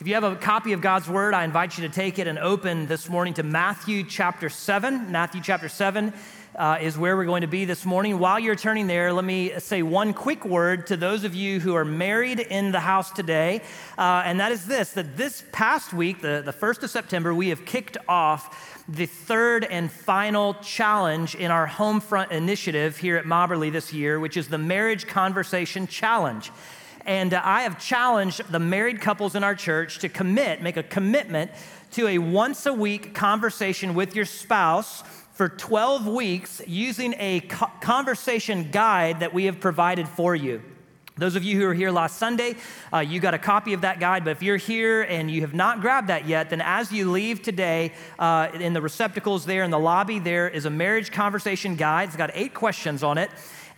If you have a copy of God's Word, I invite you to take it and open this morning to Matthew chapter 7. Matthew chapter 7 uh, is where we're going to be this morning. While you're turning there, let me say one quick word to those of you who are married in the house today, uh, and that is this that this past week, the, the 1st of September, we have kicked off the third and final challenge in our Homefront initiative here at Mobberly this year, which is the Marriage Conversation Challenge. And uh, I have challenged the married couples in our church to commit, make a commitment to a once a week conversation with your spouse for 12 weeks using a conversation guide that we have provided for you. Those of you who were here last Sunday, uh, you got a copy of that guide. But if you're here and you have not grabbed that yet, then as you leave today, uh, in the receptacles there in the lobby, there is a marriage conversation guide. It's got eight questions on it.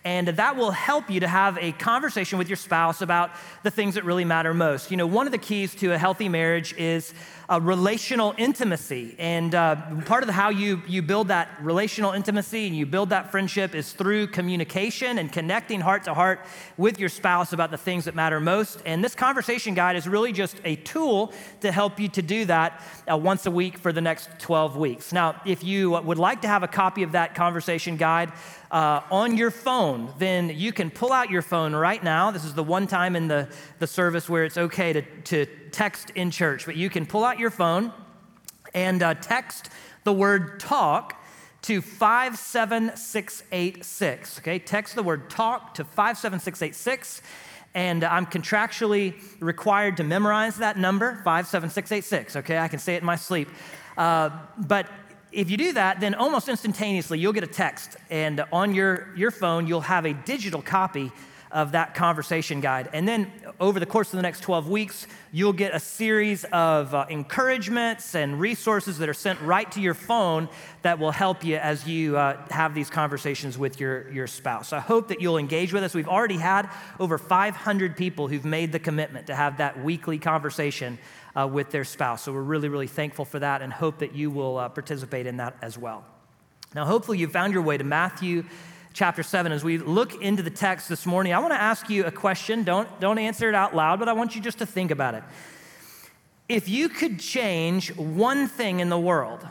And that will help you to have a conversation with your spouse about the things that really matter most. You know, one of the keys to a healthy marriage is relational intimacy. And uh, part of how you, you build that relational intimacy and you build that friendship is through communication and connecting heart to heart with your spouse about the things that matter most. And this conversation guide is really just a tool to help you to do that uh, once a week for the next 12 weeks. Now, if you would like to have a copy of that conversation guide, uh, on your phone, then you can pull out your phone right now. This is the one time in the, the service where it's okay to, to text in church, but you can pull out your phone and uh, text the word talk to 57686. Okay, text the word talk to 57686. And I'm contractually required to memorize that number, 57686. Okay, I can say it in my sleep. Uh, but if you do that, then almost instantaneously you'll get a text, and on your, your phone, you'll have a digital copy of that conversation guide. And then over the course of the next 12 weeks, you'll get a series of uh, encouragements and resources that are sent right to your phone that will help you as you uh, have these conversations with your, your spouse. I hope that you'll engage with us. We've already had over 500 people who've made the commitment to have that weekly conversation uh, with their spouse. So we're really, really thankful for that and hope that you will uh, participate in that as well. Now, hopefully, you found your way to Matthew chapter 7. As we look into the text this morning, I want to ask you a question. Don't, don't answer it out loud, but I want you just to think about it. If you could change one thing in the world,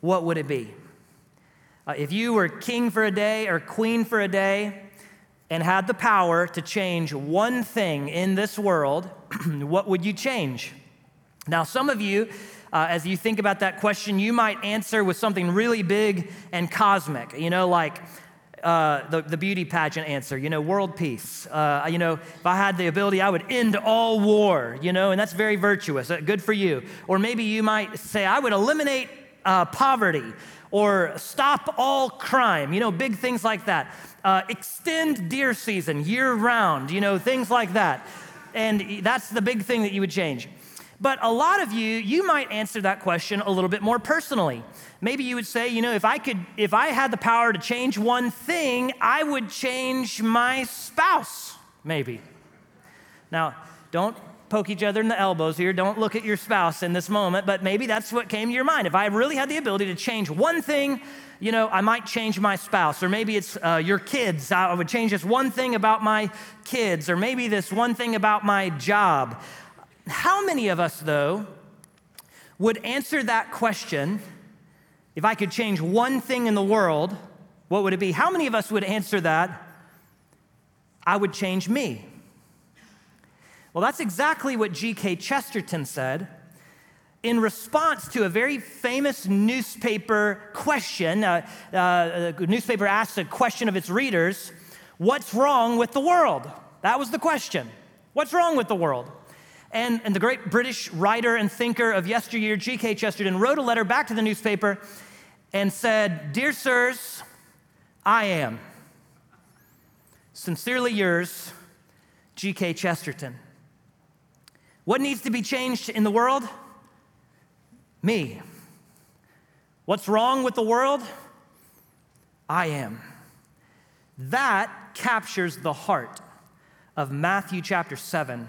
what would it be? Uh, if you were king for a day or queen for a day and had the power to change one thing in this world, what would you change? Now, some of you uh, as you think about that question, you might answer with something really big and cosmic, you know, like uh, the, the beauty pageant answer, you know, world peace. Uh, you know, if I had the ability, I would end all war, you know, and that's very virtuous. Uh, good for you. Or maybe you might say, I would eliminate uh, poverty or stop all crime, you know, big things like that. Uh, extend deer season year round, you know, things like that. And that's the big thing that you would change. But a lot of you, you might answer that question a little bit more personally. Maybe you would say, you know, if I could, if I had the power to change one thing, I would change my spouse, maybe. Now, don't poke each other in the elbows here. Don't look at your spouse in this moment, but maybe that's what came to your mind. If I really had the ability to change one thing, you know, I might change my spouse, or maybe it's uh, your kids. I would change this one thing about my kids, or maybe this one thing about my job. How many of us, though, would answer that question if I could change one thing in the world? What would it be? How many of us would answer that? I would change me. Well, that's exactly what G.K. Chesterton said in response to a very famous newspaper question. Uh, uh, newspaper asked a question of its readers What's wrong with the world? That was the question. What's wrong with the world? And, and the great British writer and thinker of yesteryear, G.K. Chesterton, wrote a letter back to the newspaper and said, Dear sirs, I am. Sincerely yours, G.K. Chesterton. What needs to be changed in the world? Me. What's wrong with the world? I am. That captures the heart of Matthew chapter 7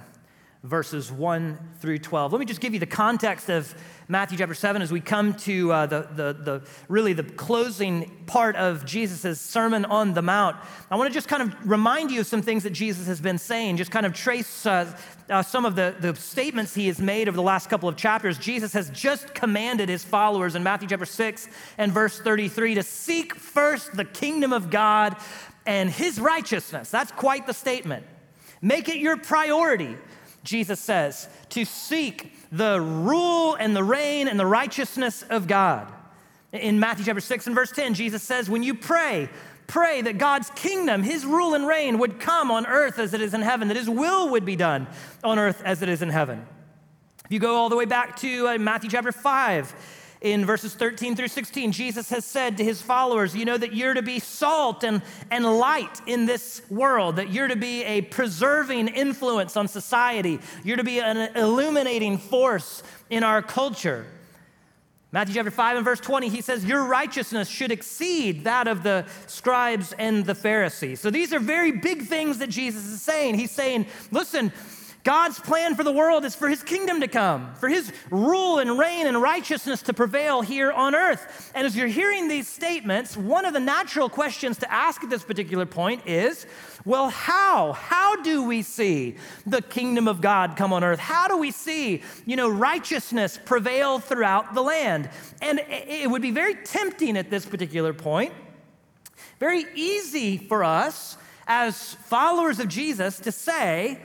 verses 1 through 12. Let me just give you the context of Matthew chapter 7 as we come to uh, the, the, the really the closing part of Jesus' Sermon on the Mount. I want to just kind of remind you of some things that Jesus has been saying, just kind of trace uh, uh, some of the, the statements he has made over the last couple of chapters. Jesus has just commanded his followers in Matthew chapter 6 and verse 33 to seek first the kingdom of God and his righteousness. That's quite the statement. Make it your priority Jesus says, to seek the rule and the reign and the righteousness of God. In Matthew chapter 6 and verse 10, Jesus says, When you pray, pray that God's kingdom, his rule and reign would come on earth as it is in heaven, that his will would be done on earth as it is in heaven. If you go all the way back to uh, Matthew chapter 5, in verses 13 through 16, Jesus has said to his followers, You know, that you're to be salt and, and light in this world, that you're to be a preserving influence on society, you're to be an illuminating force in our culture. Matthew chapter 5 and verse 20, he says, Your righteousness should exceed that of the scribes and the Pharisees. So these are very big things that Jesus is saying. He's saying, Listen, God's plan for the world is for his kingdom to come, for his rule and reign and righteousness to prevail here on earth. And as you're hearing these statements, one of the natural questions to ask at this particular point is well, how? How do we see the kingdom of God come on earth? How do we see, you know, righteousness prevail throughout the land? And it would be very tempting at this particular point, very easy for us as followers of Jesus to say,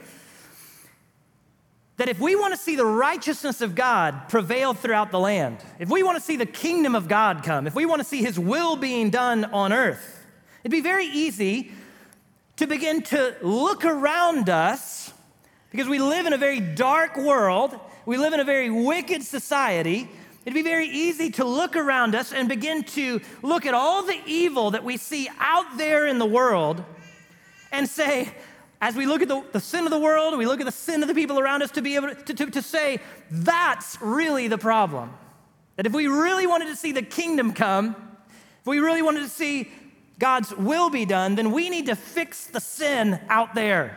that if we want to see the righteousness of God prevail throughout the land, if we want to see the kingdom of God come, if we want to see his will being done on earth, it'd be very easy to begin to look around us because we live in a very dark world, we live in a very wicked society. It'd be very easy to look around us and begin to look at all the evil that we see out there in the world and say, as we look at the, the, sin of the world, we look at the sin of the people around us to be able to, to, to say, that's really the problem. That if we really wanted to see the kingdom come, if we really wanted to see God's will be done, then we need to fix the sin out there.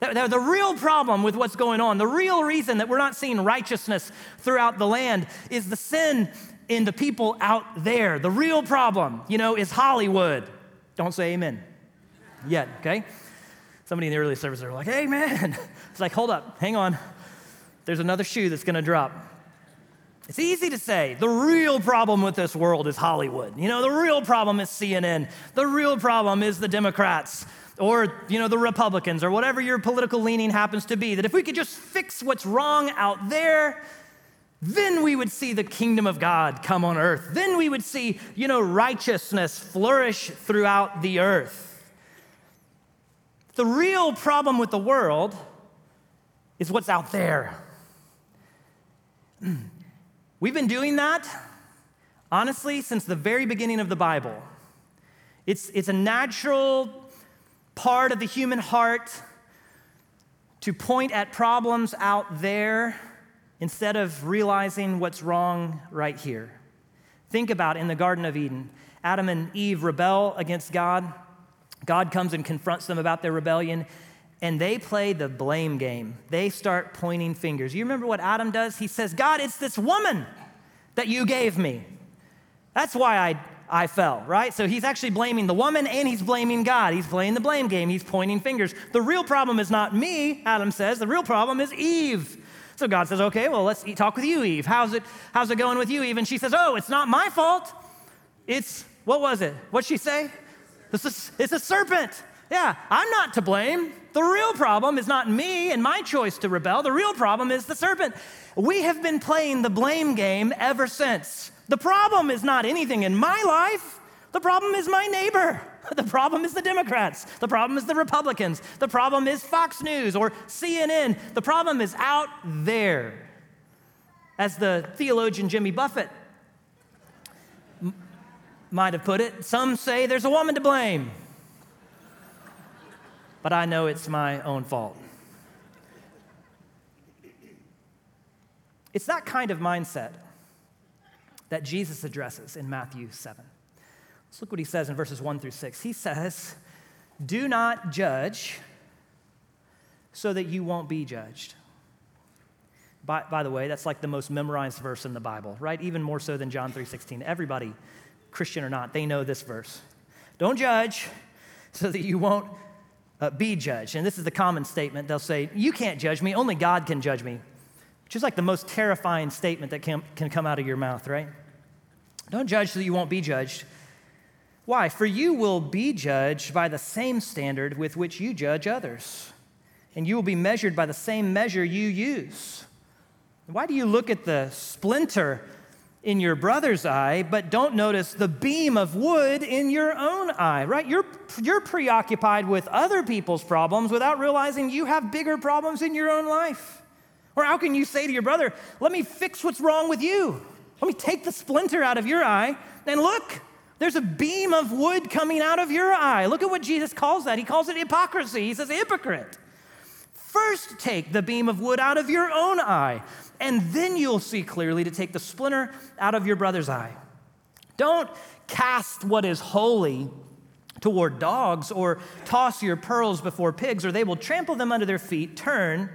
The, the real problem with what's going on, the real reason that we're not seeing righteousness throughout the land is the sin in the people out there. The real problem, you know, is Hollywood. Don't say amen yet, okay? Somebody in the early service are like, hey, man. It's like, hold up, hang on. There's another shoe that's gonna drop. It's easy to say the real problem with this world is Hollywood. You know, the real problem is CNN. The real problem is the Democrats or, you know, the Republicans or whatever your political leaning happens to be. That if we could just fix what's wrong out there, then we would see the kingdom of God come on earth. Then we would see, you know, righteousness flourish throughout the earth. The real problem with the world is what's out there. We've been doing that, honestly, since the very beginning of the Bible. It's, it's a natural part of the human heart to point at problems out there instead of realizing what's wrong right here. Think about in the Garden of Eden Adam and Eve rebel against God. God comes and confronts them about their rebellion, and they play the blame game. They start pointing fingers. You remember what Adam does? He says, God, it's this woman that you gave me. That's why I, I fell, right? So he's actually blaming the woman and he's blaming God. He's playing the blame game. He's pointing fingers. The real problem is not me, Adam says. The real problem is Eve. So God says, okay, well, let's talk with you, Eve. How's it, how's it going with you, Eve? And she says, oh, it's not my fault. It's, what was it? What'd she say? It's a serpent. Yeah, I'm not to blame. The real problem is not me and my choice to rebel. The real problem is the serpent. We have been playing the blame game ever since. The problem is not anything in my life. The problem is my neighbor. The problem is the Democrats. The problem is the Republicans. The problem is Fox News or CNN. The problem is out there. As the theologian Jimmy Buffett might have put it. Some say there's a woman to blame, but I know it's my own fault. It's that kind of mindset that Jesus addresses in Matthew 7. Let's look what he says in verses 1 through 6. He says, Do not judge so that you won't be judged. By, by the way, that's like the most memorized verse in the Bible, right? Even more so than John 3:16. Everybody, Christian or not, they know this verse. Don't judge so that you won't uh, be judged. And this is the common statement. They'll say, You can't judge me, only God can judge me, which is like the most terrifying statement that can, can come out of your mouth, right? Don't judge so that you won't be judged. Why? For you will be judged by the same standard with which you judge others, and you will be measured by the same measure you use. Why do you look at the splinter in your brother's eye, but don't notice the beam of wood in your own eye, right? You're, you're preoccupied with other people's problems without realizing you have bigger problems in your own life. Or how can you say to your brother, let me fix what's wrong with you? Let me take the splinter out of your eye and look, there's a beam of wood coming out of your eye. Look at what Jesus calls that. He calls it hypocrisy. He says, hypocrite. First, take the beam of wood out of your own eye, and then you'll see clearly to take the splinter out of your brother's eye. Don't cast what is holy toward dogs or toss your pearls before pigs, or they will trample them under their feet, turn,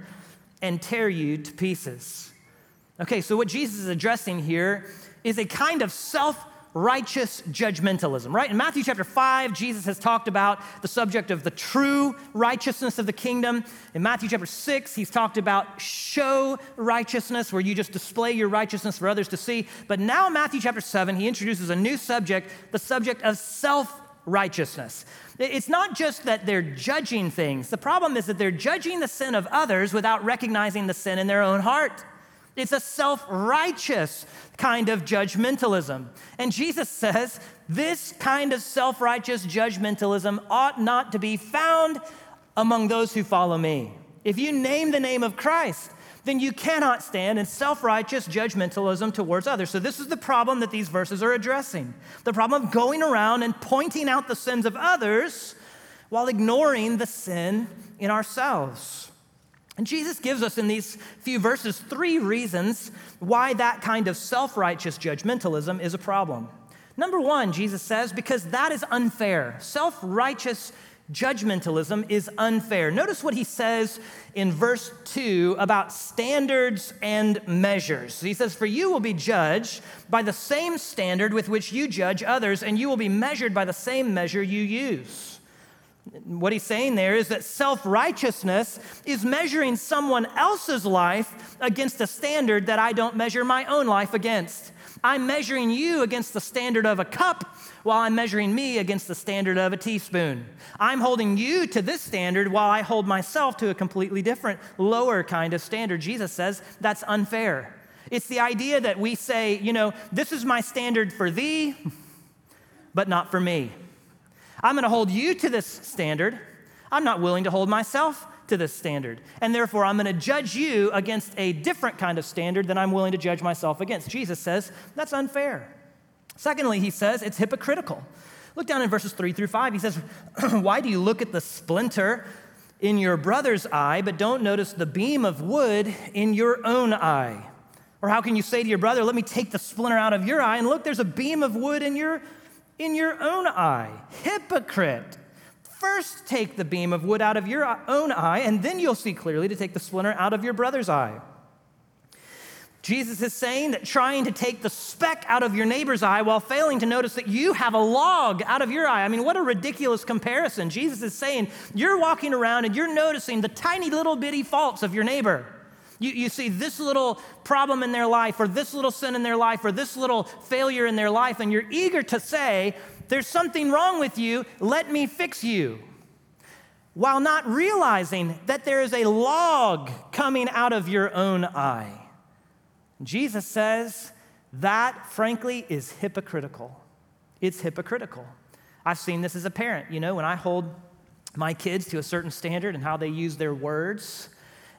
and tear you to pieces. Okay, so what Jesus is addressing here is a kind of self righteous judgmentalism, right? In Matthew chapter 5, Jesus has talked about the subject of the true righteousness of the kingdom. In Matthew chapter 6, he's talked about show righteousness, where you just display your righteousness for others to see. But now, Matthew chapter 7, he introduces a new subject, the subject of self righteousness. It's not just that they're judging things, the problem is that they're judging the sin of others without recognizing the sin in their own heart. It's a self righteous kind of judgmentalism. And Jesus says this kind of self righteous judgmentalism ought not to be found among those who follow me. If you name the name of Christ, then you cannot stand in self righteous judgmentalism towards others. So, this is the problem that these verses are addressing the problem of going around and pointing out the sins of others while ignoring the sin in ourselves. And Jesus gives us in these few verses three reasons why that kind of self righteous judgmentalism is a problem. Number one, Jesus says, because that is unfair. Self righteous judgmentalism is unfair. Notice what he says in verse 2 about standards and measures. He says, For you will be judged by the same standard with which you judge others, and you will be measured by the same measure you use. What he's saying there is that self righteousness is measuring someone else's life against a standard that I don't measure my own life against. I'm measuring you against the standard of a cup while I'm measuring me against the standard of a teaspoon. I'm holding you to this standard while I hold myself to a completely different, lower kind of standard. Jesus says that's unfair. It's the idea that we say, you know, this is my standard for thee, but not for me. I'm going to hold you to this standard. I'm not willing to hold myself to this standard. And therefore, I'm going to judge you against a different kind of standard than I'm willing to judge myself against. Jesus says that's unfair. Secondly, he says it's hypocritical. Look down in verses three through five. He says, Why do you look at the splinter in your brother's eye, but don't notice the beam of wood in your own eye? Or how can you say to your brother, Let me take the splinter out of your eye, and look, there's a beam of wood in your in your own eye. Hypocrite. First take the beam of wood out of your own eye, and then you'll see clearly to take the splinter out of your brother's eye. Jesus is saying that trying to take the speck out of your neighbor's eye while failing to notice that you have a log out of your eye. I mean, what a ridiculous comparison. Jesus is saying you're walking around and you're noticing the tiny little bitty faults of your neighbor. You, you see this little problem in their life, or this little sin in their life, or this little failure in their life, and you're eager to say, There's something wrong with you, let me fix you. While not realizing that there is a log coming out of your own eye. Jesus says that, frankly, is hypocritical. It's hypocritical. I've seen this as a parent. You know, when I hold my kids to a certain standard and how they use their words,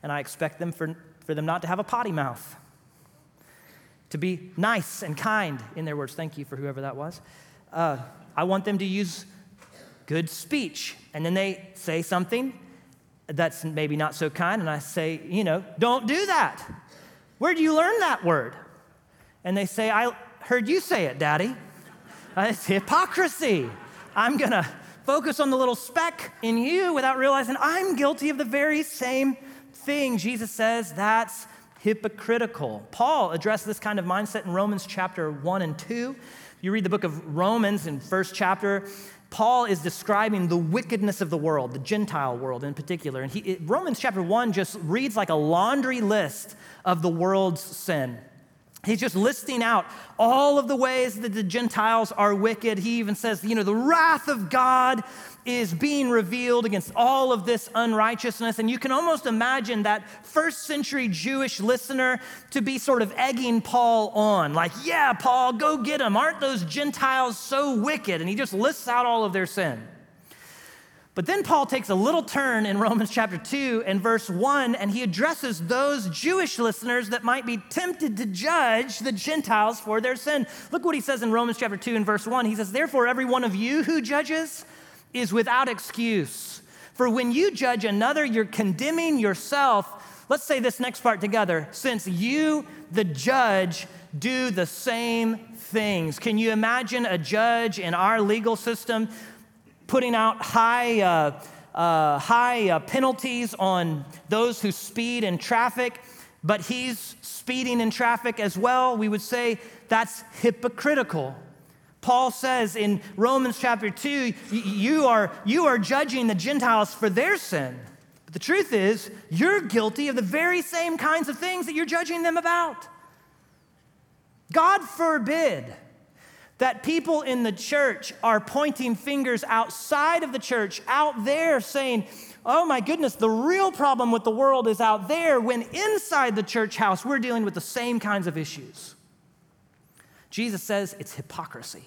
and I expect them for, for them not to have a potty mouth, to be nice and kind in their words. Thank you for whoever that was. Uh, I want them to use good speech. And then they say something that's maybe not so kind, and I say, you know, don't do that. Where do you learn that word? And they say, I heard you say it, Daddy. Uh, it's hypocrisy. I'm to focus on the little speck in you without realizing I'm guilty of the very same thing, Jesus says that's hypocritical. Paul addressed this kind of mindset in Romans chapter 1 and 2. You read the book of Romans in first chapter, Paul is describing the wickedness of the world, the Gentile world in particular. And he, Romans chapter 1 just reads like a laundry list of the world's sin. He's just listing out all of the ways that the Gentiles are wicked. He even says, you know, the wrath of God is being revealed against all of this unrighteousness. And you can almost imagine that first century Jewish listener to be sort of egging Paul on, like, yeah, Paul, go get them. Aren't those Gentiles so wicked? And he just lists out all of their sin. But then Paul takes a little turn in Romans chapter 2 and verse 1, and he addresses those Jewish listeners that might be tempted to judge the Gentiles for their sin. Look what he says in Romans chapter 2 and verse 1. He says, Therefore, every one of you who judges is without excuse. For when you judge another, you're condemning yourself. Let's say this next part together. Since you, the judge, do the same things. Can you imagine a judge in our legal system putting out high, uh, uh, high uh, penalties on those who speed in traffic, but he's speeding in traffic as well, we would say that's hypocritical. Paul says in Romans chapter 2, you are, you are judging the Gentiles for their sin. But the truth is, you're guilty of the very same kinds of things that you're judging them about. God forbid that people in the church are pointing fingers outside of the church, out there, saying, Oh my goodness, the real problem with the world is out there, when inside the church house we're dealing with the same kinds of issues. Jesus says it's hypocrisy,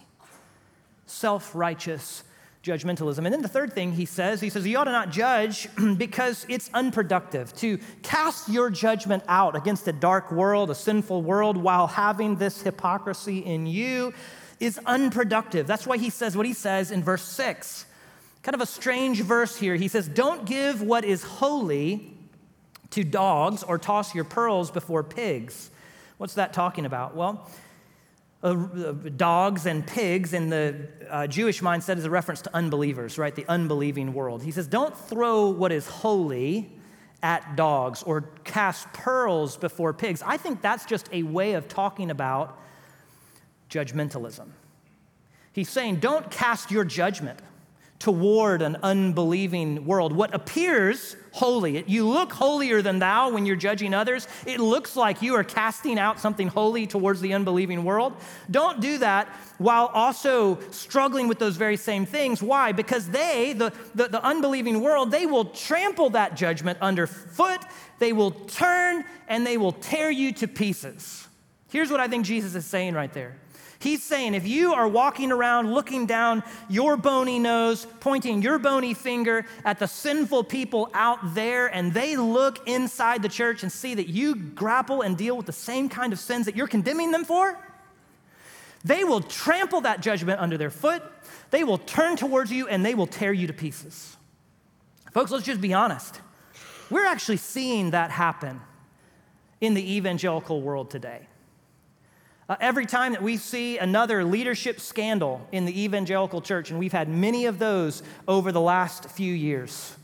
self righteous judgmentalism. And then the third thing he says, he says, You ought to not judge because it's unproductive to cast your judgment out against a dark world, a sinful world, while having this hypocrisy in you is unproductive. That's why he says what he says in verse 6. Kind of a strange verse here. He says, Don't give what is holy to dogs or toss your pearls before pigs. What's that talking about? Well, uh, dogs and pigs in the uh, Jewish mindset is a reference to unbelievers, right? The unbelieving world. He says, Don't throw what is holy at dogs or cast pearls before pigs. I think that's just a way of talking about judgmentalism. He's saying, don't cast your judgment toward an unbelieving world. What appears holy, you look holier than thou when you're judging others. It looks like you are casting out something holy towards the unbelieving world. Don't do that while also struggling with those very same things. Why? Because they, the, the, the unbelieving world, they will trample that judgment underfoot, they will turn, and they will tear you to pieces. Here's what I think Jesus is saying right there. He's saying if you are walking around looking down your bony nose, pointing your bony finger at the sinful people out there, and they look inside the church and see that you grapple and deal with the same kind of sins that you're condemning them for, they will trample that judgment under their foot. They will turn towards you and they will tear you to pieces. Folks, let's just be honest. We're actually seeing that happen in the evangelical world today. Uh, every time that we see another leadership scandal in the evangelical church, and we've had many of those over the last few years,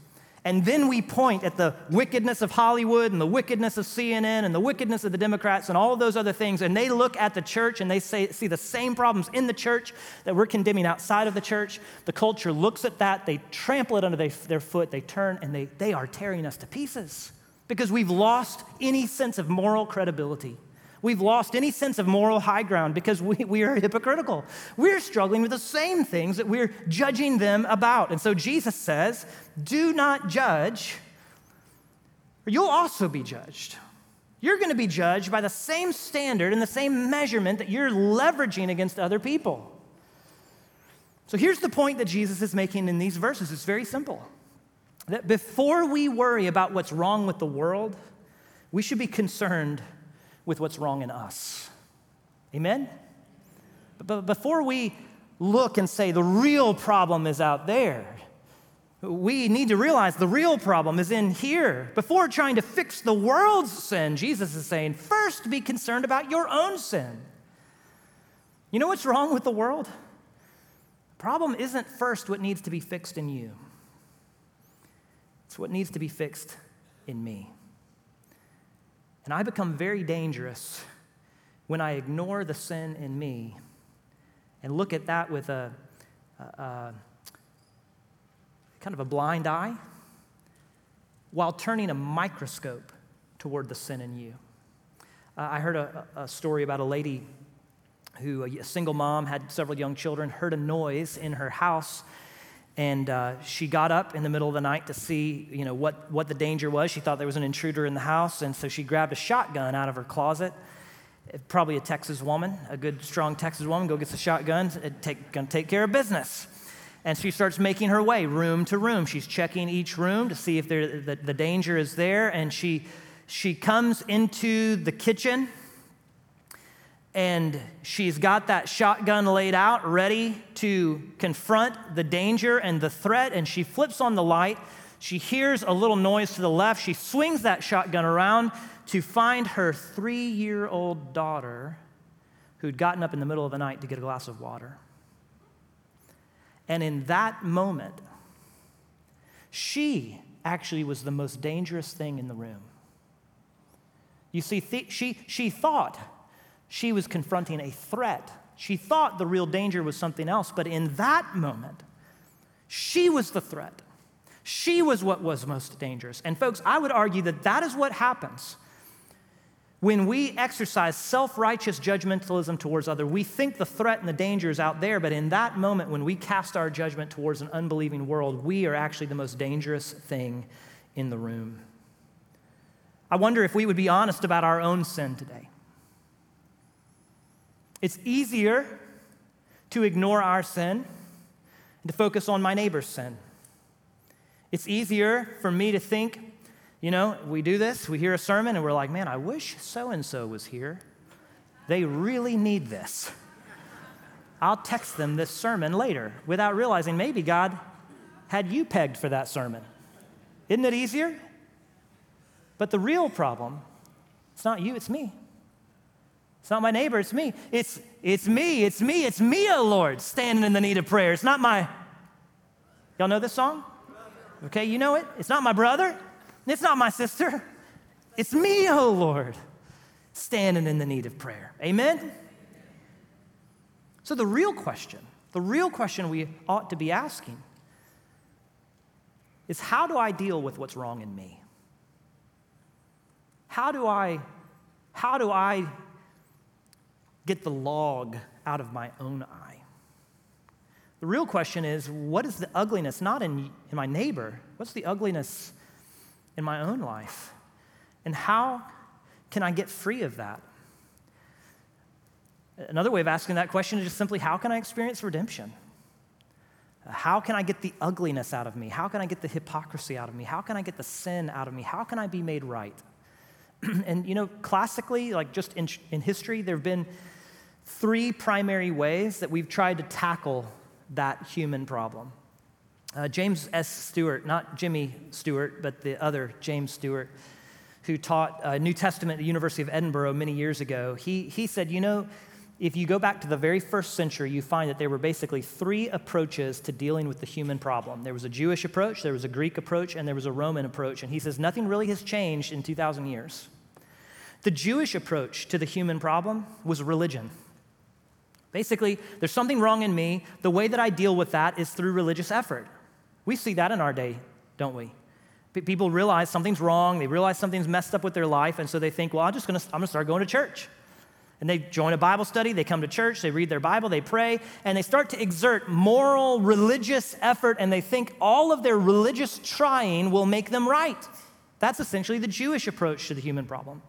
and then we point at the wickedness of Hollywood and the wickedness of CNN and the wickedness of the Democrats and all those other things, and they look at the church and they say, see the same problems in the church that we're condemning outside of the church. The culture looks at that, they trample it under they, their foot, they turn, and they, they are tearing us to pieces because we've lost any sense of moral credibility. We've lost any sense of moral high ground because we, we are hypocritical. We're struggling with the same things that we're judging them about. And so Jesus says, Do not judge, or you'll also be judged. You're going to be judged by the same standard and the same measurement that you're leveraging against other people. So here's the point that Jesus is making in these verses it's very simple. That before we worry about what's wrong with the world, we should be concerned with what's wrong in us. Amen? But before we look and say the real problem is out there, we need to realize the real problem is in here. Before trying to fix the world's sin, Jesus is saying, first be concerned about your own sin. You know what's wrong with the world? The problem isn't first what needs to be fixed in you, it's what needs to be fixed in me. And I become very dangerous when I ignore the sin in me and look at that with a, a, a kind of a blind eye while turning a microscope toward the sin in you. Uh, I heard a, a, story about a lady who, a single mom, had several young children, heard a noise in her house, and uh, she got up in the middle of the night to see, you know, what, what the danger was. She thought there was an intruder in the house, and so she grabbed a shotgun out of her closet. Probably a Texas woman, a good, strong Texas woman, go gets a shotgun, take, gonna take care of business. And she starts making her way room to room. She's checking each room to see if the, the danger is there, and she she comes into the kitchen and she's got that shotgun laid out, ready to confront the danger and the threat. And she flips on the light. She hears a little noise to the left. She swings that shotgun around to find her three year old daughter who'd gotten up in the middle of the night to get a glass of water. And in that moment, she actually was the most dangerous thing in the room. You see, th- she, she thought she was confronting a threat. She thought the real danger was something else, but in that moment, she was the threat. She was what was most dangerous. And, folks, I would argue that that is what happens when we exercise self righteous judgmentalism towards others. We think the threat and the danger is out there, but in that moment, when we cast our judgment towards an unbelieving world, we are actually the most dangerous thing in the room. I wonder if we would be honest about our own sin today. It's easier to ignore our sin and to focus on my neighbor's sin. It's easier for me to think, you know, we do this, we hear a sermon, and we're like, man, I wish so and so was here. They really need this. I'll text them this sermon later without realizing maybe God had you pegged for that sermon. Isn't it easier? But the real problem, it's not you, it's me. It's not my neighbor, it's me. It's, it's me, it's me, it's me, O Lord, standing in the need of prayer. It's not my, y'all know this song? Okay, you know it? It's not my brother, it's not my sister. It's me, O Lord, standing in the need of prayer. Amen? So the real question, the real question we ought to be asking is how do I deal with what's wrong in me? How do I, how do I get the log out of my own eye? The real question is what is the ugliness, not in, in my neighbor, what's the ugliness in my own life? And how can I get free of that? Another way of asking that question is just simply how can I experience redemption? How can I get the ugliness out of me? How can I get the hypocrisy out of me? How can I get the sin out of me? How can I be made right? and you know, classically, like just in, in history, there have been three primary ways that we've tried to tackle that human problem. Uh, James S. Stewart, not Jimmy Stewart, but the other James Stewart, who taught uh, New Testament at the University of Edinburgh many years ago, he, he said, you know, if you go back to the very first century, you find that there were basically three approaches to dealing with the human problem. There was a Jewish approach, there was a Greek approach, and there was a Roman approach. And he says nothing really has changed in 2,000 years. The Jewish approach to the human problem was religion. Basically, there's something wrong in me. The way that I deal with that is through religious effort. We see that in our day, don't we? People realize something's wrong, they realize something's messed up with their life, and so they think, well, I'm just gonna, I'm gonna start going to church. And they join a Bible study, they come to church, they read their Bible, they pray, and they start to exert moral, religious effort, and they think all of their religious trying will make them right. That's essentially the Jewish approach to the human problem.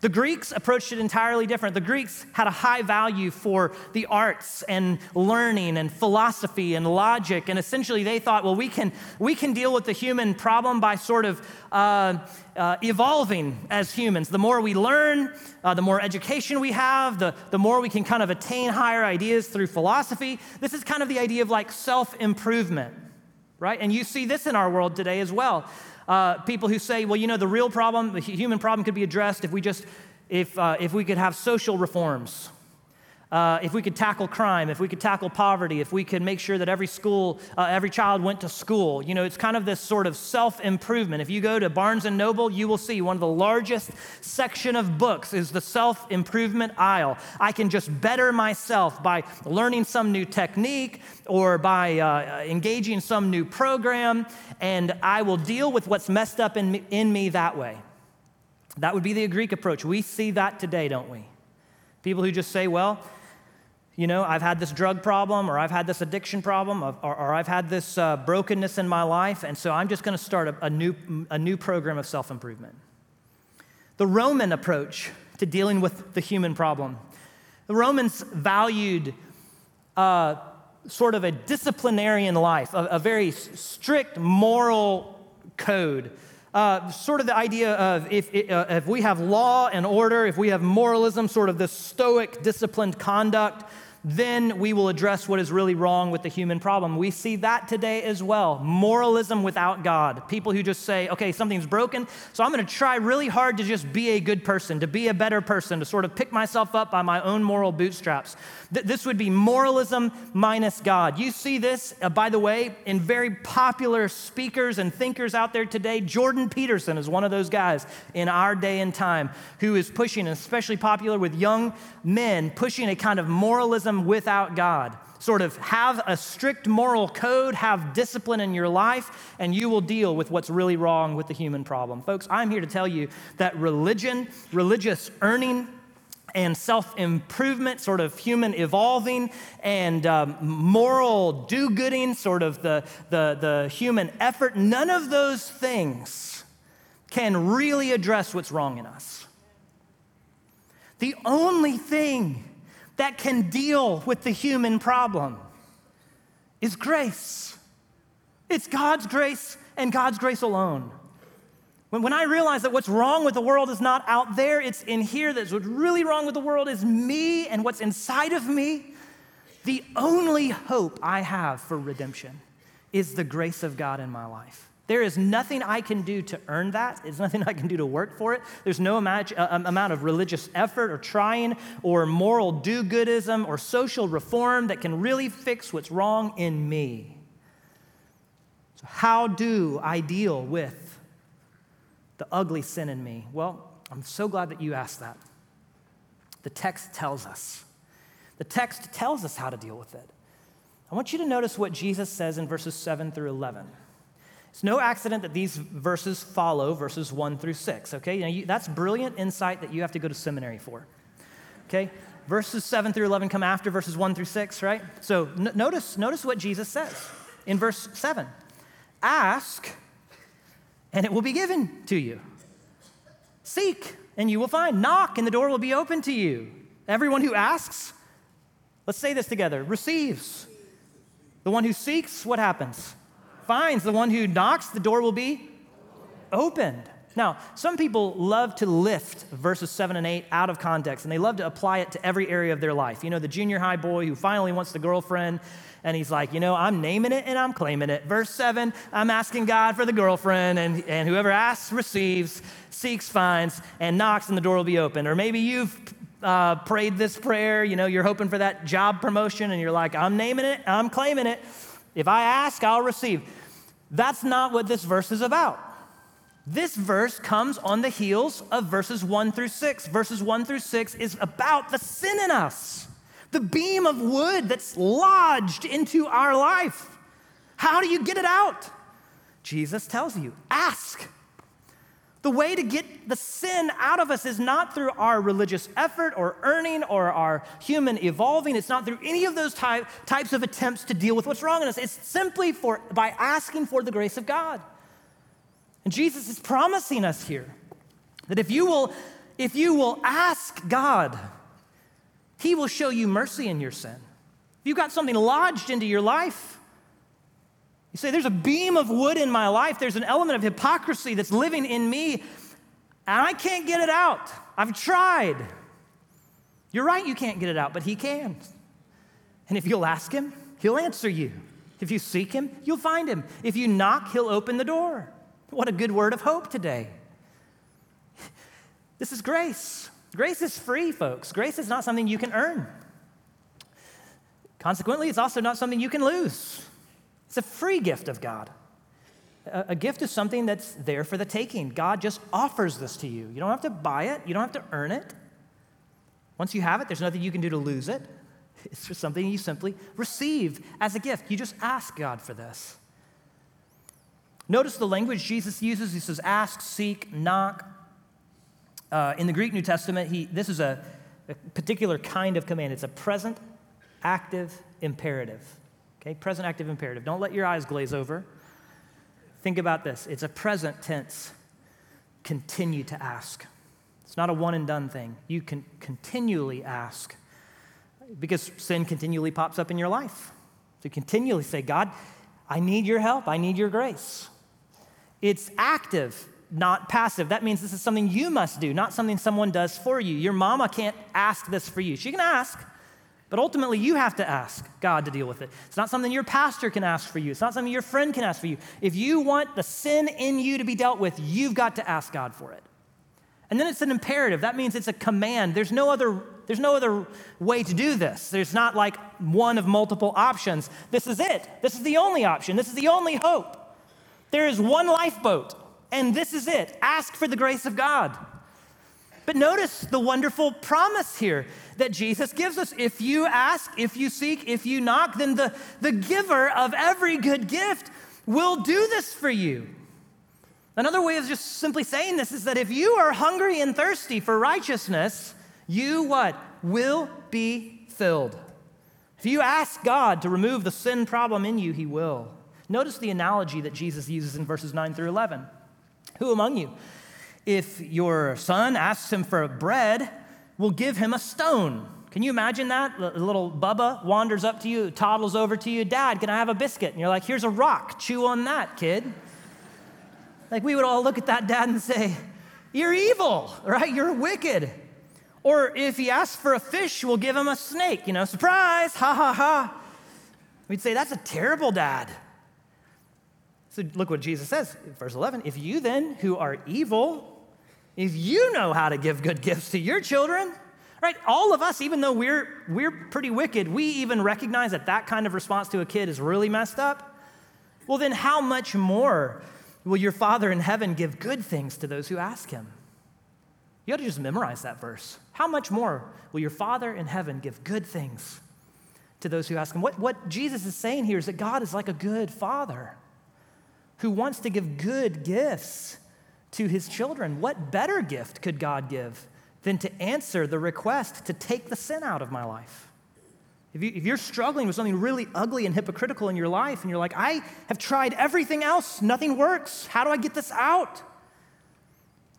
The Greeks approached it entirely different. The Greeks had a high value for the arts and learning and philosophy and logic. And essentially, they thought, well, we can, we can deal with the human problem by sort of uh, uh, evolving as humans. The more we learn, uh, the more education we have, the, the more we can kind of attain higher ideas through philosophy. This is kind of the idea of like self improvement, right? And you see this in our world today as well uh, people who say, well, you know, the real problem, the human problem could be addressed if we just, if, uh, if we could have social reforms. Uh, if we could tackle crime, if we could tackle poverty, if we could make sure that every school, uh, every child went to school. You know, it's kind of this sort of self improvement. If you go to Barnes and Noble, you will see one of the largest section of books is the self improvement aisle. I can just better myself by learning some new technique or by uh, engaging some new program, and I will deal with what's messed up in me, in me that way. That would be the Greek approach. We see that today, don't we? People who just say, well, you know, I've had this drug problem, or I've had this addiction problem, or, or I've had this uh, brokenness in my life, and so I'm just going to start a, a, new, a new program of self improvement. The Roman approach to dealing with the human problem. The Romans valued uh, sort of a disciplinarian life, a, a very strict moral code. Uh, sort of the idea of if, uh, if we have law and order, if we have moralism, sort of this stoic, disciplined conduct, then we will address what is really wrong with the human problem. We see that today as well. Moralism without God. People who just say, okay, something's broken, so I'm going to try really hard to just be a good person, to be a better person, to sort of pick myself up by my own moral bootstraps. Th- this would be moralism minus God. You see this, uh, by the way, in very popular speakers and thinkers out there today. Jordan Peterson is one of those guys in our day and time who is pushing, especially popular with young men, pushing a kind of moralism without God. Sort of have a strict moral code, have discipline in your life, and you will deal with what's really wrong with the human problem. Folks, I'm here to tell you that religion, religious earning, and self improvement, sort of human evolving, and um, moral do gooding, sort of the, the, the human effort, none of those things can really address what's wrong in us. The only thing that can deal with the human problem is grace. It's God's grace and God's grace alone. When, when I realize that what's wrong with the world is not out there, it's in here, that what's really wrong with the world is me and what's inside of me, the only hope I have for redemption is the grace of God in my life. There is nothing I can do to earn that. There's nothing I can do to work for it. There's no uh, um, amount of religious effort or trying or moral do goodism or social reform that can really fix what's wrong in me. So, how do I deal with the ugly sin in me? Well, I'm so glad that you asked that. The text tells us. The text tells us how to deal with it. I want you to notice what Jesus says in verses 7 through 11. It's no accident that these verses follow verses 1 through 6, okay? You, that's brilliant insight that you have to go to seminary for, okay? Verses 7 through 11 come after verses 1 through 6, right? So n- notice, notice what Jesus says in verse 7 Ask, and it will be given to you. Seek, and you will find. Knock, and the door will be open to you. Everyone who asks, let's say this together, receives. The one who seeks, what happens? Finds, the one who knocks, the door will be opened. Now, some people love to lift verses 7 and 8 out of context, and they love to apply it to every area of their life. You know, the junior high boy who finally wants the girlfriend, and he's like, you know, I'm naming it and I'm claiming it. Verse 7, I'm asking God for the girlfriend, and, and whoever asks receives, seeks finds, and knocks, and the door will be open. Or maybe you've uh, prayed this prayer, you know, you're hoping for that job promotion, and you're like, I'm naming it, I'm claiming it. If I ask, I'll receive. That's not what this verse is about. This verse comes on the heels of verses 1 through 6. Verses 1 through 6 is about the sin in us, the beam of wood that's lodged into our life. How do you get it out? Jesus tells you ask. The way to get the sin out of us is not through our religious effort or earning or our human evolving. It's not through any of those type, types of attempts to deal with what's wrong in us. It's simply for, by asking for the grace of God. And Jesus is promising us here that if you will, if you will ask God, He will show you mercy in your sin. If you've got something lodged into your life, say, There's a beam of wood in my life. There's an element of hypocrisy that's living in me, and I can't get it out. I've tried. You're right, you can't get it out, but He can. And if you'll ask Him, He'll answer you. If you seek Him, you'll find Him. If you knock, He'll open the door. What a good word of hope today. This is grace. Grace is free, folks. Grace is not something you can earn. Consequently, it's also not something you can lose. It's a free gift of God. A, gift is something that's there for the taking. God just offers this to you. You don't have to buy it, you don't have to earn it. Once you have it, there's nothing you can do to lose it. It's just something you simply receive as a gift. You just ask God for this. Notice the language Jesus uses. He says, ask, seek, knock. Uh, in the Greek New Testament, he, this is a, a particular kind of command. It's a present, active, imperative. Okay, present, active, imperative. Don't let your eyes glaze over. Think about this it's a present tense. Continue to ask. It's not a one and done thing. You can continually ask because sin continually pops up in your life. So continually say, God, I need your help. I need your grace. It's active, not passive. That means this is something you must do, not something someone does for you. Your mama can't ask this for you. She can ask, but ultimately you have to ask God to deal with it. It's not something your pastor can ask for you. It's not something your friend can ask for you. If you want the sin in you to be dealt with, you've got to ask God for it. And then it's an imperative. That means it's a command. There's no other there's no other way to do this. There's not like one of multiple options. This is it. This is the only option. This is the only hope. There is one lifeboat, and this is it. Ask for the grace of God. But notice the wonderful promise here that Jesus gives us. If you ask, if you seek, if you knock, then the, the giver of every good gift will do this for you. Another way of just simply saying this is that if you are hungry and thirsty for righteousness, you what? Will be filled. If you ask God to remove the sin problem in you, He will. Notice the analogy that Jesus uses in verses 9 through 11. Who among you, if your son asks him for bread, will give him a stone? Can you imagine that? A little Bubba wanders up to you, toddles over to you, Dad, can I have a biscuit? And you're like, Here's a rock, chew on that, kid. Like we would all look at that dad and say, You're evil, right? You're wicked. Or if he asks for a fish, we'll give him a snake, you know, surprise, ha ha ha. We'd say, That's a terrible dad. So look what Jesus says, verse 11. If you then, who are evil, you know how to give good gifts to your children, right? All of us, even though we're, we're pretty wicked, we even recognize that that kind of response to a kid is really messed up. Well, then how much more will your Father in heaven give good things to those who ask him? You ought to just memorize that verse. How much more will your Father in heaven give good things to those who ask him? What, what Jesus is saying here is that God is like a good father who wants to give good gifts to his children. What better gift could God give than to answer the request to take the sin out of my life? If, you, are struggling with something really ugly and hypocritical in your life, and you're like, I have tried everything else, nothing works. How do I get this out?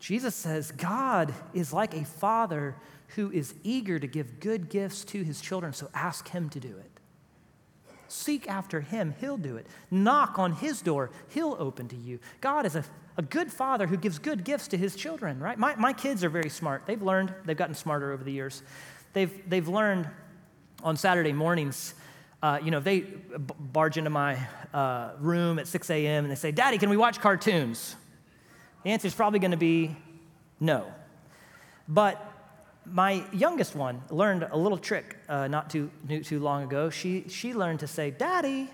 Jesus says, God is like a father who is eager to give good gifts to his children, so ask him to do it. Seek after him, he'll do it. Knock on his door, he'll open to you. God is a, a good father who gives good gifts to his children, right? My, my kids are very smart. They've learned, they've gotten smarter over the years. They've, they've learned on Saturday mornings, uh, you know, they barge into my uh, room at 6 a.m. and they say, Daddy, can we watch cartoons? The answer is probably going to be no. But my youngest one learned a little trick uh, not too, too long ago. She, she learned to say, Daddy,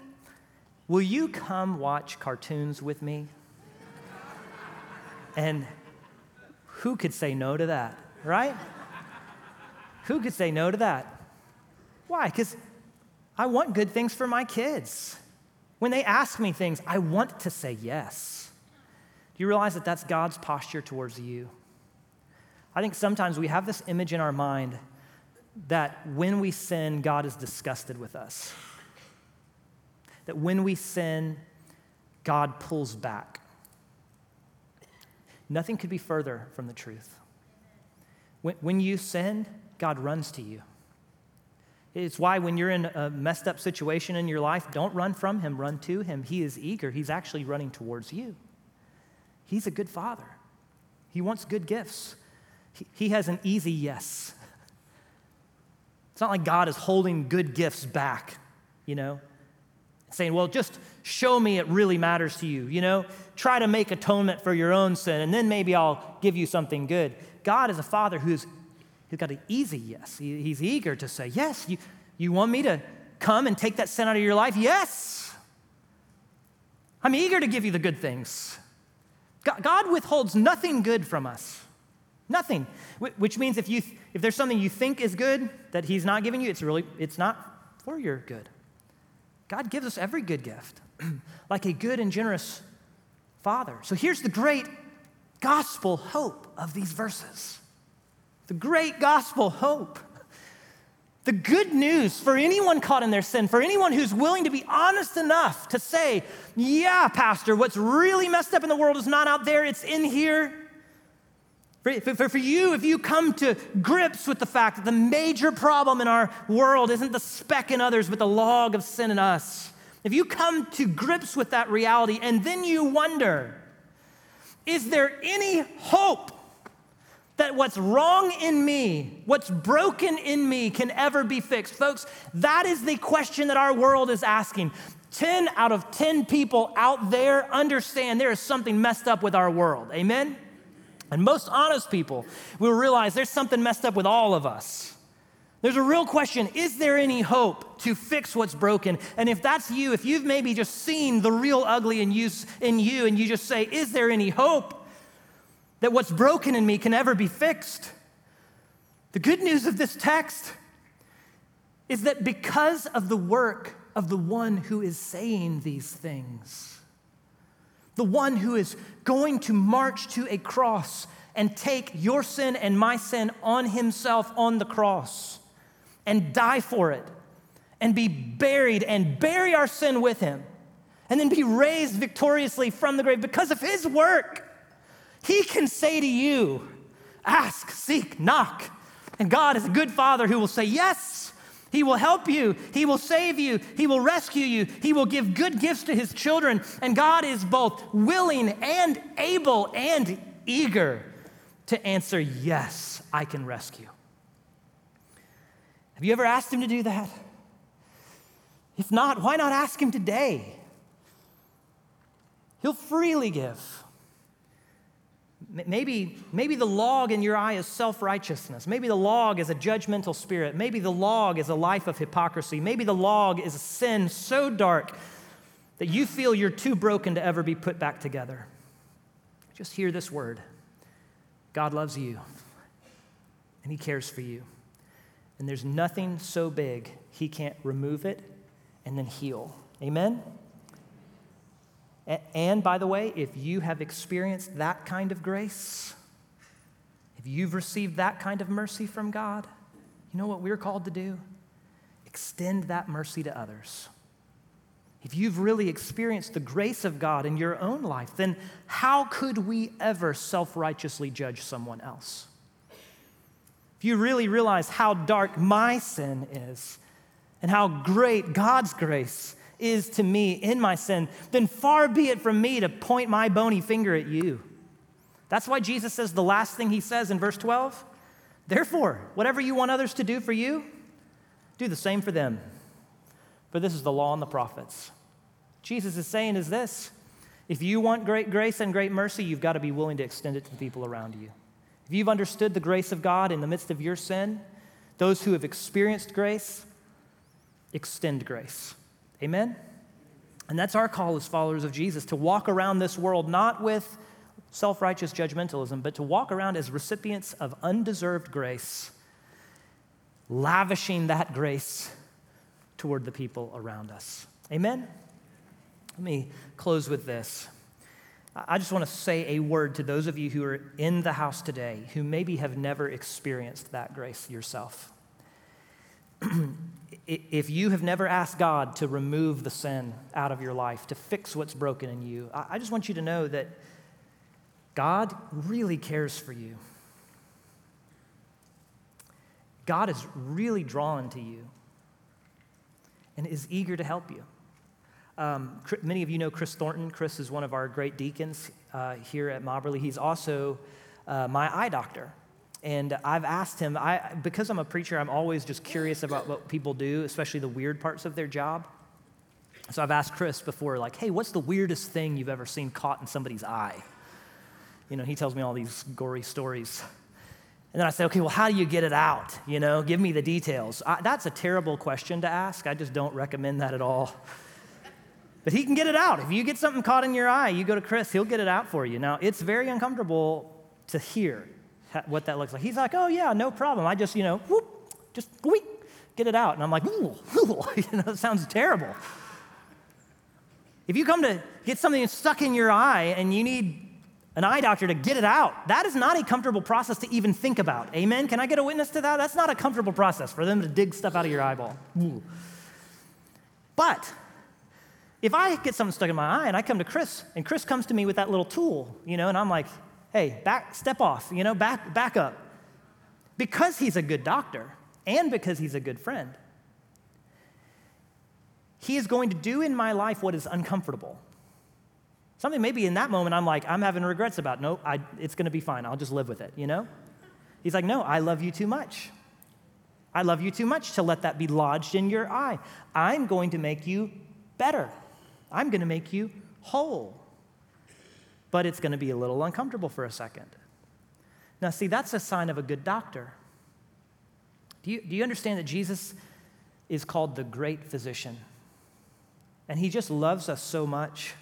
will you come watch cartoons with me? And who could say no to that, right? who could say no to that? Why? Because I want good things for my kids. When they ask me things, I want to say yes. Do you realize that that's God's posture towards you? I think sometimes we have this image in our mind that when we sin, God is disgusted with us. That when we sin, God pulls back. Nothing could be further from the truth. When, when you sin, God runs to you. It's why when you're in a messed up situation in your life, don't run from him, run to him. He is eager. He's actually running towards you. He's a good father. He wants good gifts he has an easy yes. It's not like God is holding good gifts back, you know, saying, well, just show me it really matters to you, you know, try to make atonement for your own sin, and then maybe I'll give you something good. God is a father who's, who's got an easy yes. He, he's eager to say, yes, you, you want me to come and take that sin out of your life? Yes. I'm eager to give you the good things. God withholds nothing good from us. Nothing. Which means if, you, if there's something you think is good that He's not giving you, it's really, it's not for your good. God gives us every good gift, like a good and generous Father. So here's the great gospel hope of these verses. The great gospel hope. The good news for anyone caught in their sin, for anyone who's willing to be honest enough to say, Yeah, Pastor, what's really messed up in the world is not out there, it's in here. For, for, for you, if you come to grips with the fact that the major problem in our world isn't the speck in others, but the log of sin in us, if you come to grips with that reality and then you wonder, is there any hope that what's wrong in me, what's broken in me, can ever be fixed? Folks, that is the question that our world is asking. 10 out of 10 people out there understand there is something messed up with our world. Amen? And most honest people will realize there's something messed up with all of us. There's a real question is there any hope to fix what's broken? And if that's you, if you've maybe just seen the real ugly in you, in you and you just say, is there any hope? that what's broken in me can ever be fixed. The good news of this text is that because of the work of the one who is saying these things, the one who is going to march to a cross and take your sin and my sin on himself on the cross and die for it and be buried and bury our sin with him and then be raised victoriously from the grave because of his work he can say to you, ask, seek, knock. And God is a good father who will say, Yes, He will help you, He will save you, He will rescue you, He will give good gifts to His children. And God is both willing and able and eager to answer, Yes, I can rescue. Have you ever asked Him to do that? If not, why not ask Him today? He'll freely give. Maybe, maybe the log in your eye is self righteousness. Maybe the log is a judgmental spirit. Maybe the log is a life of hypocrisy. Maybe the log is a sin so dark that you feel you're too broken to ever be put back together. Just hear this word God loves you, and He cares for you. And there's nothing so big He can't remove it and then heal. Amen? And by the way, if you have experienced that kind of grace, if you've received that kind of mercy from God, you know what we're called to do? Extend that mercy to others. If you've really experienced the grace of God in your own life, then how could we ever self righteously judge someone else? If you really realize how dark my sin is and how great God's grace is to me in my sin, then far be it from me to point my bony finger at you. That's why Jesus says the last thing he says in verse 12 Therefore, whatever you want others to do for you, do the same for them. For this is the law and the prophets. Jesus is saying is this if you want great grace and great mercy, you've got to be willing to extend it to the people around you. If you've understood the grace of God in the midst of your sin, those who have experienced grace, extend grace. Amen? And that's our call as followers of Jesus to walk around this world not with self righteous judgmentalism, but to walk around as recipients of undeserved grace, lavishing that grace toward the people around us. Amen? Let me close with this. I just want to say a word to those of you who are in the house today who maybe have never experienced that grace yourself. if you have never asked God to remove the sin out of your life, to fix what's broken in you, I just want you to know that God really cares for you. God is really drawn to you and is eager to help you. Um, many of you know Chris Thornton. Chris is one of our great deacons uh, here at Mobberly. He's also uh, my eye doctor. And I've asked him, I, because I'm a preacher, I'm always just curious about what people do, especially the weird parts of their job. So I've asked Chris before, like, hey, what's the weirdest thing you've ever seen caught in somebody's eye? You know, he tells me all these gory stories. And then I say, okay, well, how do you get it out? You know, give me the details. I, that's a terrible question to ask. I just don't recommend that at all. But he can get it out. If you get something caught in your eye, you go to Chris, he'll get it out for you. Now, it's very uncomfortable to hear what that looks like. He's like, oh, yeah, no problem. I just, you know, whoop, just whoop, get it out. And I'm like, ooh, ooh. you know, it sounds terrible. If you come to get something stuck in your eye and you need an eye doctor to get it out, that is not a comfortable process to even think about. Amen? Can I get a witness to that? That's not a comfortable process for them to dig stuff out of your eyeball. Ooh. But if I get something stuck in my eye and I come to Chris, and Chris comes to me with that little tool, you know, and I'm like, hey, back, step off, you know, back, back up. Because he's a good doctor and because he's a good friend, he is going to do in my life what is uncomfortable. Something maybe in that moment I'm like, I'm having regrets about. No, I, it's going to be fine. I'll just live with it, you know? He's like, no, I love you too much. I love you too much to let that be lodged in your eye. I'm going to make you better. I'm going to make you whole. But it's going to be a little uncomfortable for a second. Now, see, that's a sign of a good doctor. Do you, do you understand that Jesus is called the great physician? And he just loves us so much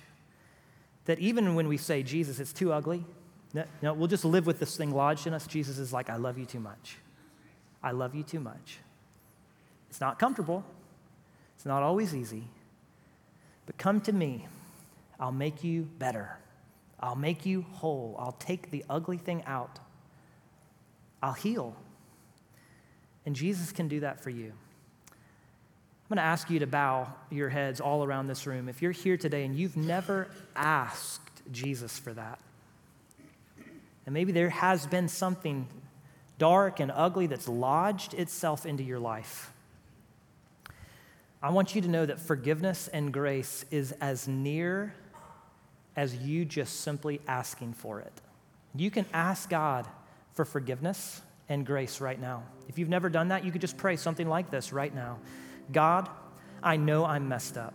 that even when we say, Jesus, it's too ugly, no, no, we'll just live with this thing lodged in us. Jesus is like, I love you too much. I love you too much. It's not comfortable, it's not always easy, but come to me. I'll make you better. I'll make you whole. I'll take the ugly thing out. I'll heal. And Jesus can do that for you. I'm going to ask you to bow your heads all around this room. If you're here today and you've never asked Jesus for that, and maybe there has been something dark and ugly that's lodged itself into your life, I want you to know that forgiveness and grace is as near as you just simply asking for it. You can ask God for forgiveness and grace right now. If you've never done that, you could just pray something like this right now. God, I know I'm messed up.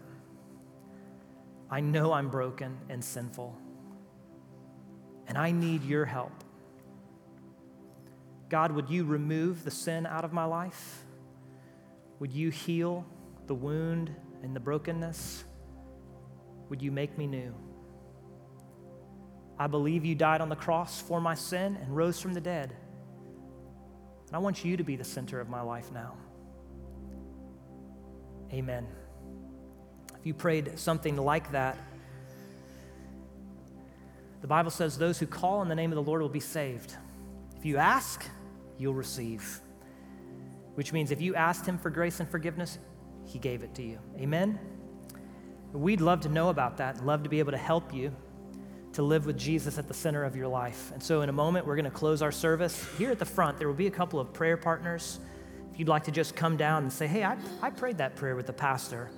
I know I'm broken and sinful. And I need your help. God, would you remove the sin out of my life? Would you heal the wound and the brokenness? Would you make me new? I believe you died on the cross for my sin and rose from the dead. And I want you to be the center of my life now. Amen. If you prayed something like that, the Bible says those who call in the name of the Lord will be saved. If you ask, you'll receive. Which means if you asked Him for grace and forgiveness, He gave it to you. Amen? We'd love to know about that, love to be able to help you to live with Jesus at the center of your life. And so, in a moment, we're going to close our service. Here at the front, there will be a couple of prayer partners If you'd like to just come down and say, hey, I, I prayed that prayer with the pastor,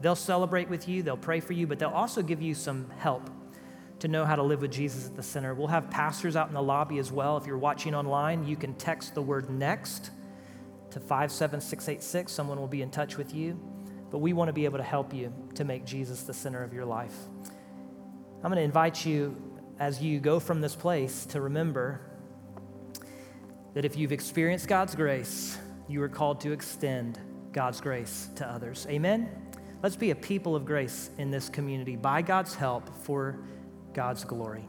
they'll celebrate with you, they'll pray for you, but they'll also give you some help to know how to live with Jesus at the center. We'll have pastors out in the lobby as well. If you're watching online, you can text the word next to 57686. Someone will be in touch with you. But we want to be able to help you to make Jesus the center of your life. I'm going to invite you as you go from this place to remember that if you've experienced God's grace, you are called to extend God's grace to others. Amen? Let's be a people of grace in this community by God's help for God's glory.